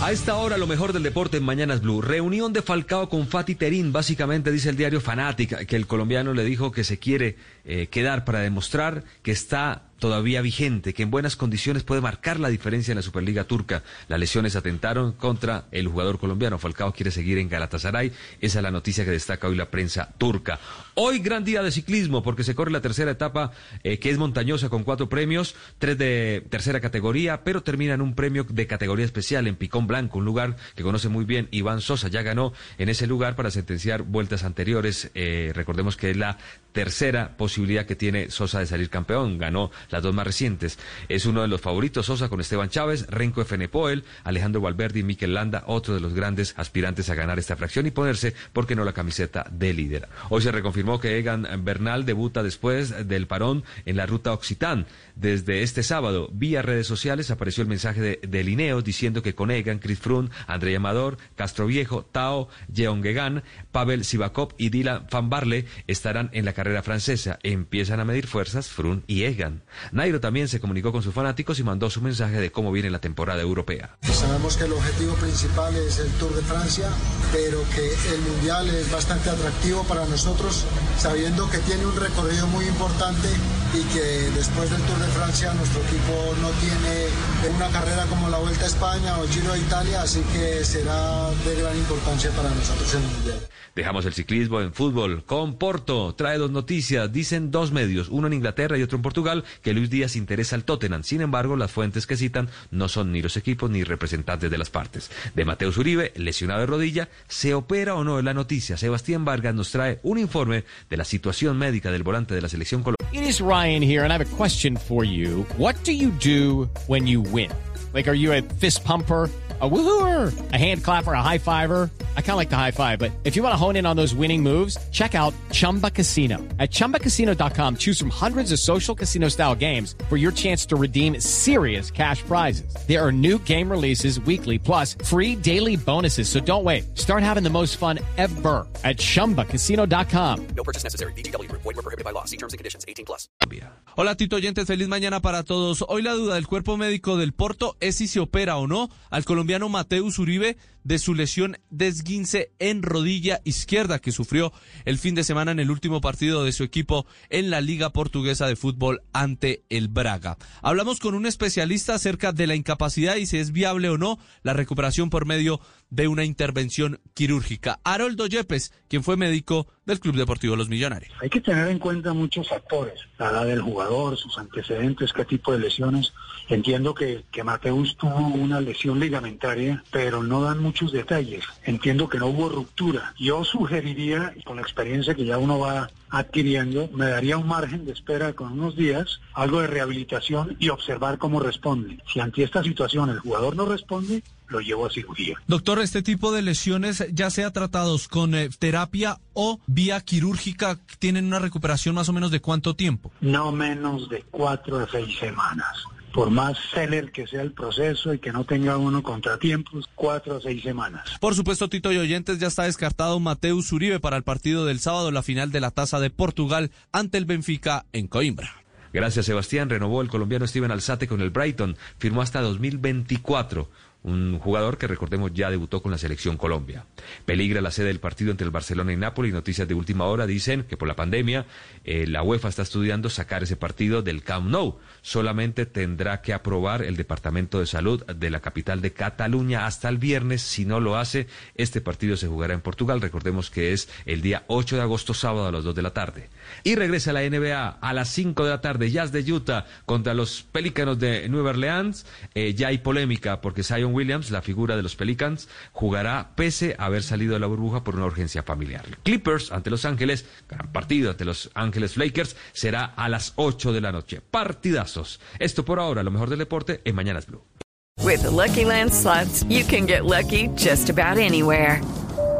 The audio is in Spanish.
A esta hora, lo mejor del deporte en Mañanas Blue. Reunión de Falcao con Fati Terín. Básicamente dice el diario Fanática que el colombiano le dijo que se quiere eh, quedar para demostrar que está todavía vigente, que en buenas condiciones puede marcar la diferencia en la Superliga turca. Las lesiones atentaron contra el jugador colombiano. Falcao quiere seguir en Galatasaray. Esa es la noticia que destaca hoy la prensa turca. Hoy gran día de ciclismo porque se corre la tercera etapa eh, que es montañosa con cuatro premios, tres de tercera categoría, pero termina en un premio de categoría especial en Picón Blanco, un lugar que conoce muy bien Iván Sosa. Ya ganó en ese lugar para sentenciar vueltas anteriores. Eh, recordemos que es la tercera posibilidad que tiene Sosa de salir campeón. Ganó las dos más recientes. Es uno de los favoritos Sosa con Esteban Chávez, Renko Poel, Alejandro Valverde y Miquel Landa, otro de los grandes aspirantes a ganar esta fracción y ponerse, ¿por qué no, la camiseta de líder? Hoy se reconfirmó que Egan Bernal debuta después del parón en la ruta Occitán. Desde este sábado, vía redes sociales, apareció el mensaje de, de Lineo diciendo que con Egan, Chris Froome, André Amador, Castro Viejo, Tao, Jeon Gegan, Pavel Sivakov y Dylan Van Barle estarán en la carrera francesa. Empiezan a medir fuerzas Froome y Egan. Nairo también se comunicó con sus fanáticos y mandó su mensaje de cómo viene la temporada europea. Sabemos que el objetivo principal es el Tour de Francia, pero que el Mundial es bastante atractivo para nosotros, sabiendo que tiene un recorrido muy importante y que después del Tour de Francia nuestro equipo no tiene una carrera como la Vuelta a España o el Giro de Italia, así que será de gran importancia para nosotros el Mundial. Dejamos el ciclismo en fútbol con Porto. Trae dos noticias. Dicen dos medios, uno en Inglaterra y otro en Portugal, que Luis Díaz interesa al Tottenham. Sin embargo, las fuentes que citan no son ni los equipos ni representantes de las partes. De Mateo Uribe, lesionado de rodilla, ¿se opera o no? en la noticia. Sebastián Vargas nos trae un informe de la situación médica del volante de la selección colombiana. It is Ryan here, and I have a question for you. What do you do when you win? Like, are you a fist pumper? a woohooer, a hand clapper, a high fiver. I kind of like the high five, but if you want to hone in on those winning moves, check out Chumba Casino. At ChumbaCasino.com, choose from hundreds of social casino style games for your chance to redeem serious cash prizes. There are new game releases weekly, plus free daily bonuses. So don't wait. Start having the most fun ever at ChumbaCasino.com. No purchase necessary. BGW. Void were prohibited by law. See terms and conditions. 18 plus. Hola Tito Oyentes, feliz mañana para todos. Hoy la duda del cuerpo médico del Porto es si se opera o no al colombiano Mateus Uribe de su lesión de esguince en rodilla izquierda que sufrió el fin de semana en el último partido de su equipo en la Liga Portuguesa de Fútbol ante el Braga. Hablamos con un especialista acerca de la incapacidad y si es viable o no la recuperación por medio de una intervención quirúrgica. Haroldo Yepes, quien fue médico del Club Deportivo Los Millonarios. Hay que tener en cuenta muchos factores, la edad del jugador, sus antecedentes, qué tipo de lesiones. Entiendo que, que Mateus tuvo una lesión ligamentaria, pero no dan muchos detalles. Entiendo que no hubo ruptura. Yo sugeriría, con la experiencia que ya uno va adquiriendo, me daría un margen de espera con unos días, algo de rehabilitación y observar cómo responde. Si ante esta situación el jugador no responde, lo llevo a cirugía. Doctor, este tipo de lesiones, ya sea tratados con eh, terapia o vía quirúrgica, tienen una recuperación más o menos de cuánto tiempo? No menos de cuatro a seis semanas. Por más celer que sea el proceso y que no tenga uno contratiempos, cuatro a seis semanas. Por supuesto, Tito y oyentes, ya está descartado Mateus Uribe para el partido del sábado, la final de la Taza de Portugal ante el Benfica en Coimbra. Gracias, Sebastián. Renovó el colombiano Steven Alzate con el Brighton. Firmó hasta 2024 un jugador que recordemos ya debutó con la selección Colombia. Peligra la sede del partido entre el Barcelona y Nápoles. Noticias de última hora dicen que por la pandemia eh, la UEFA está estudiando sacar ese partido del Camp Nou. Solamente tendrá que aprobar el Departamento de Salud de la capital de Cataluña hasta el viernes. Si no lo hace, este partido se jugará en Portugal. Recordemos que es el día 8 de agosto, sábado a las 2 de la tarde. Y regresa la NBA a las 5 de la tarde. Jazz de Utah contra los Pelícanos de Nueva Orleans. Eh, ya hay polémica porque Williams, la figura de los Pelicans, jugará pese a haber salido de la burbuja por una urgencia familiar. Clippers ante Los Ángeles, gran partido ante Los Ángeles Lakers, será a las 8 de la noche. Partidazos. Esto por ahora, lo mejor del deporte en Mañanas Blue.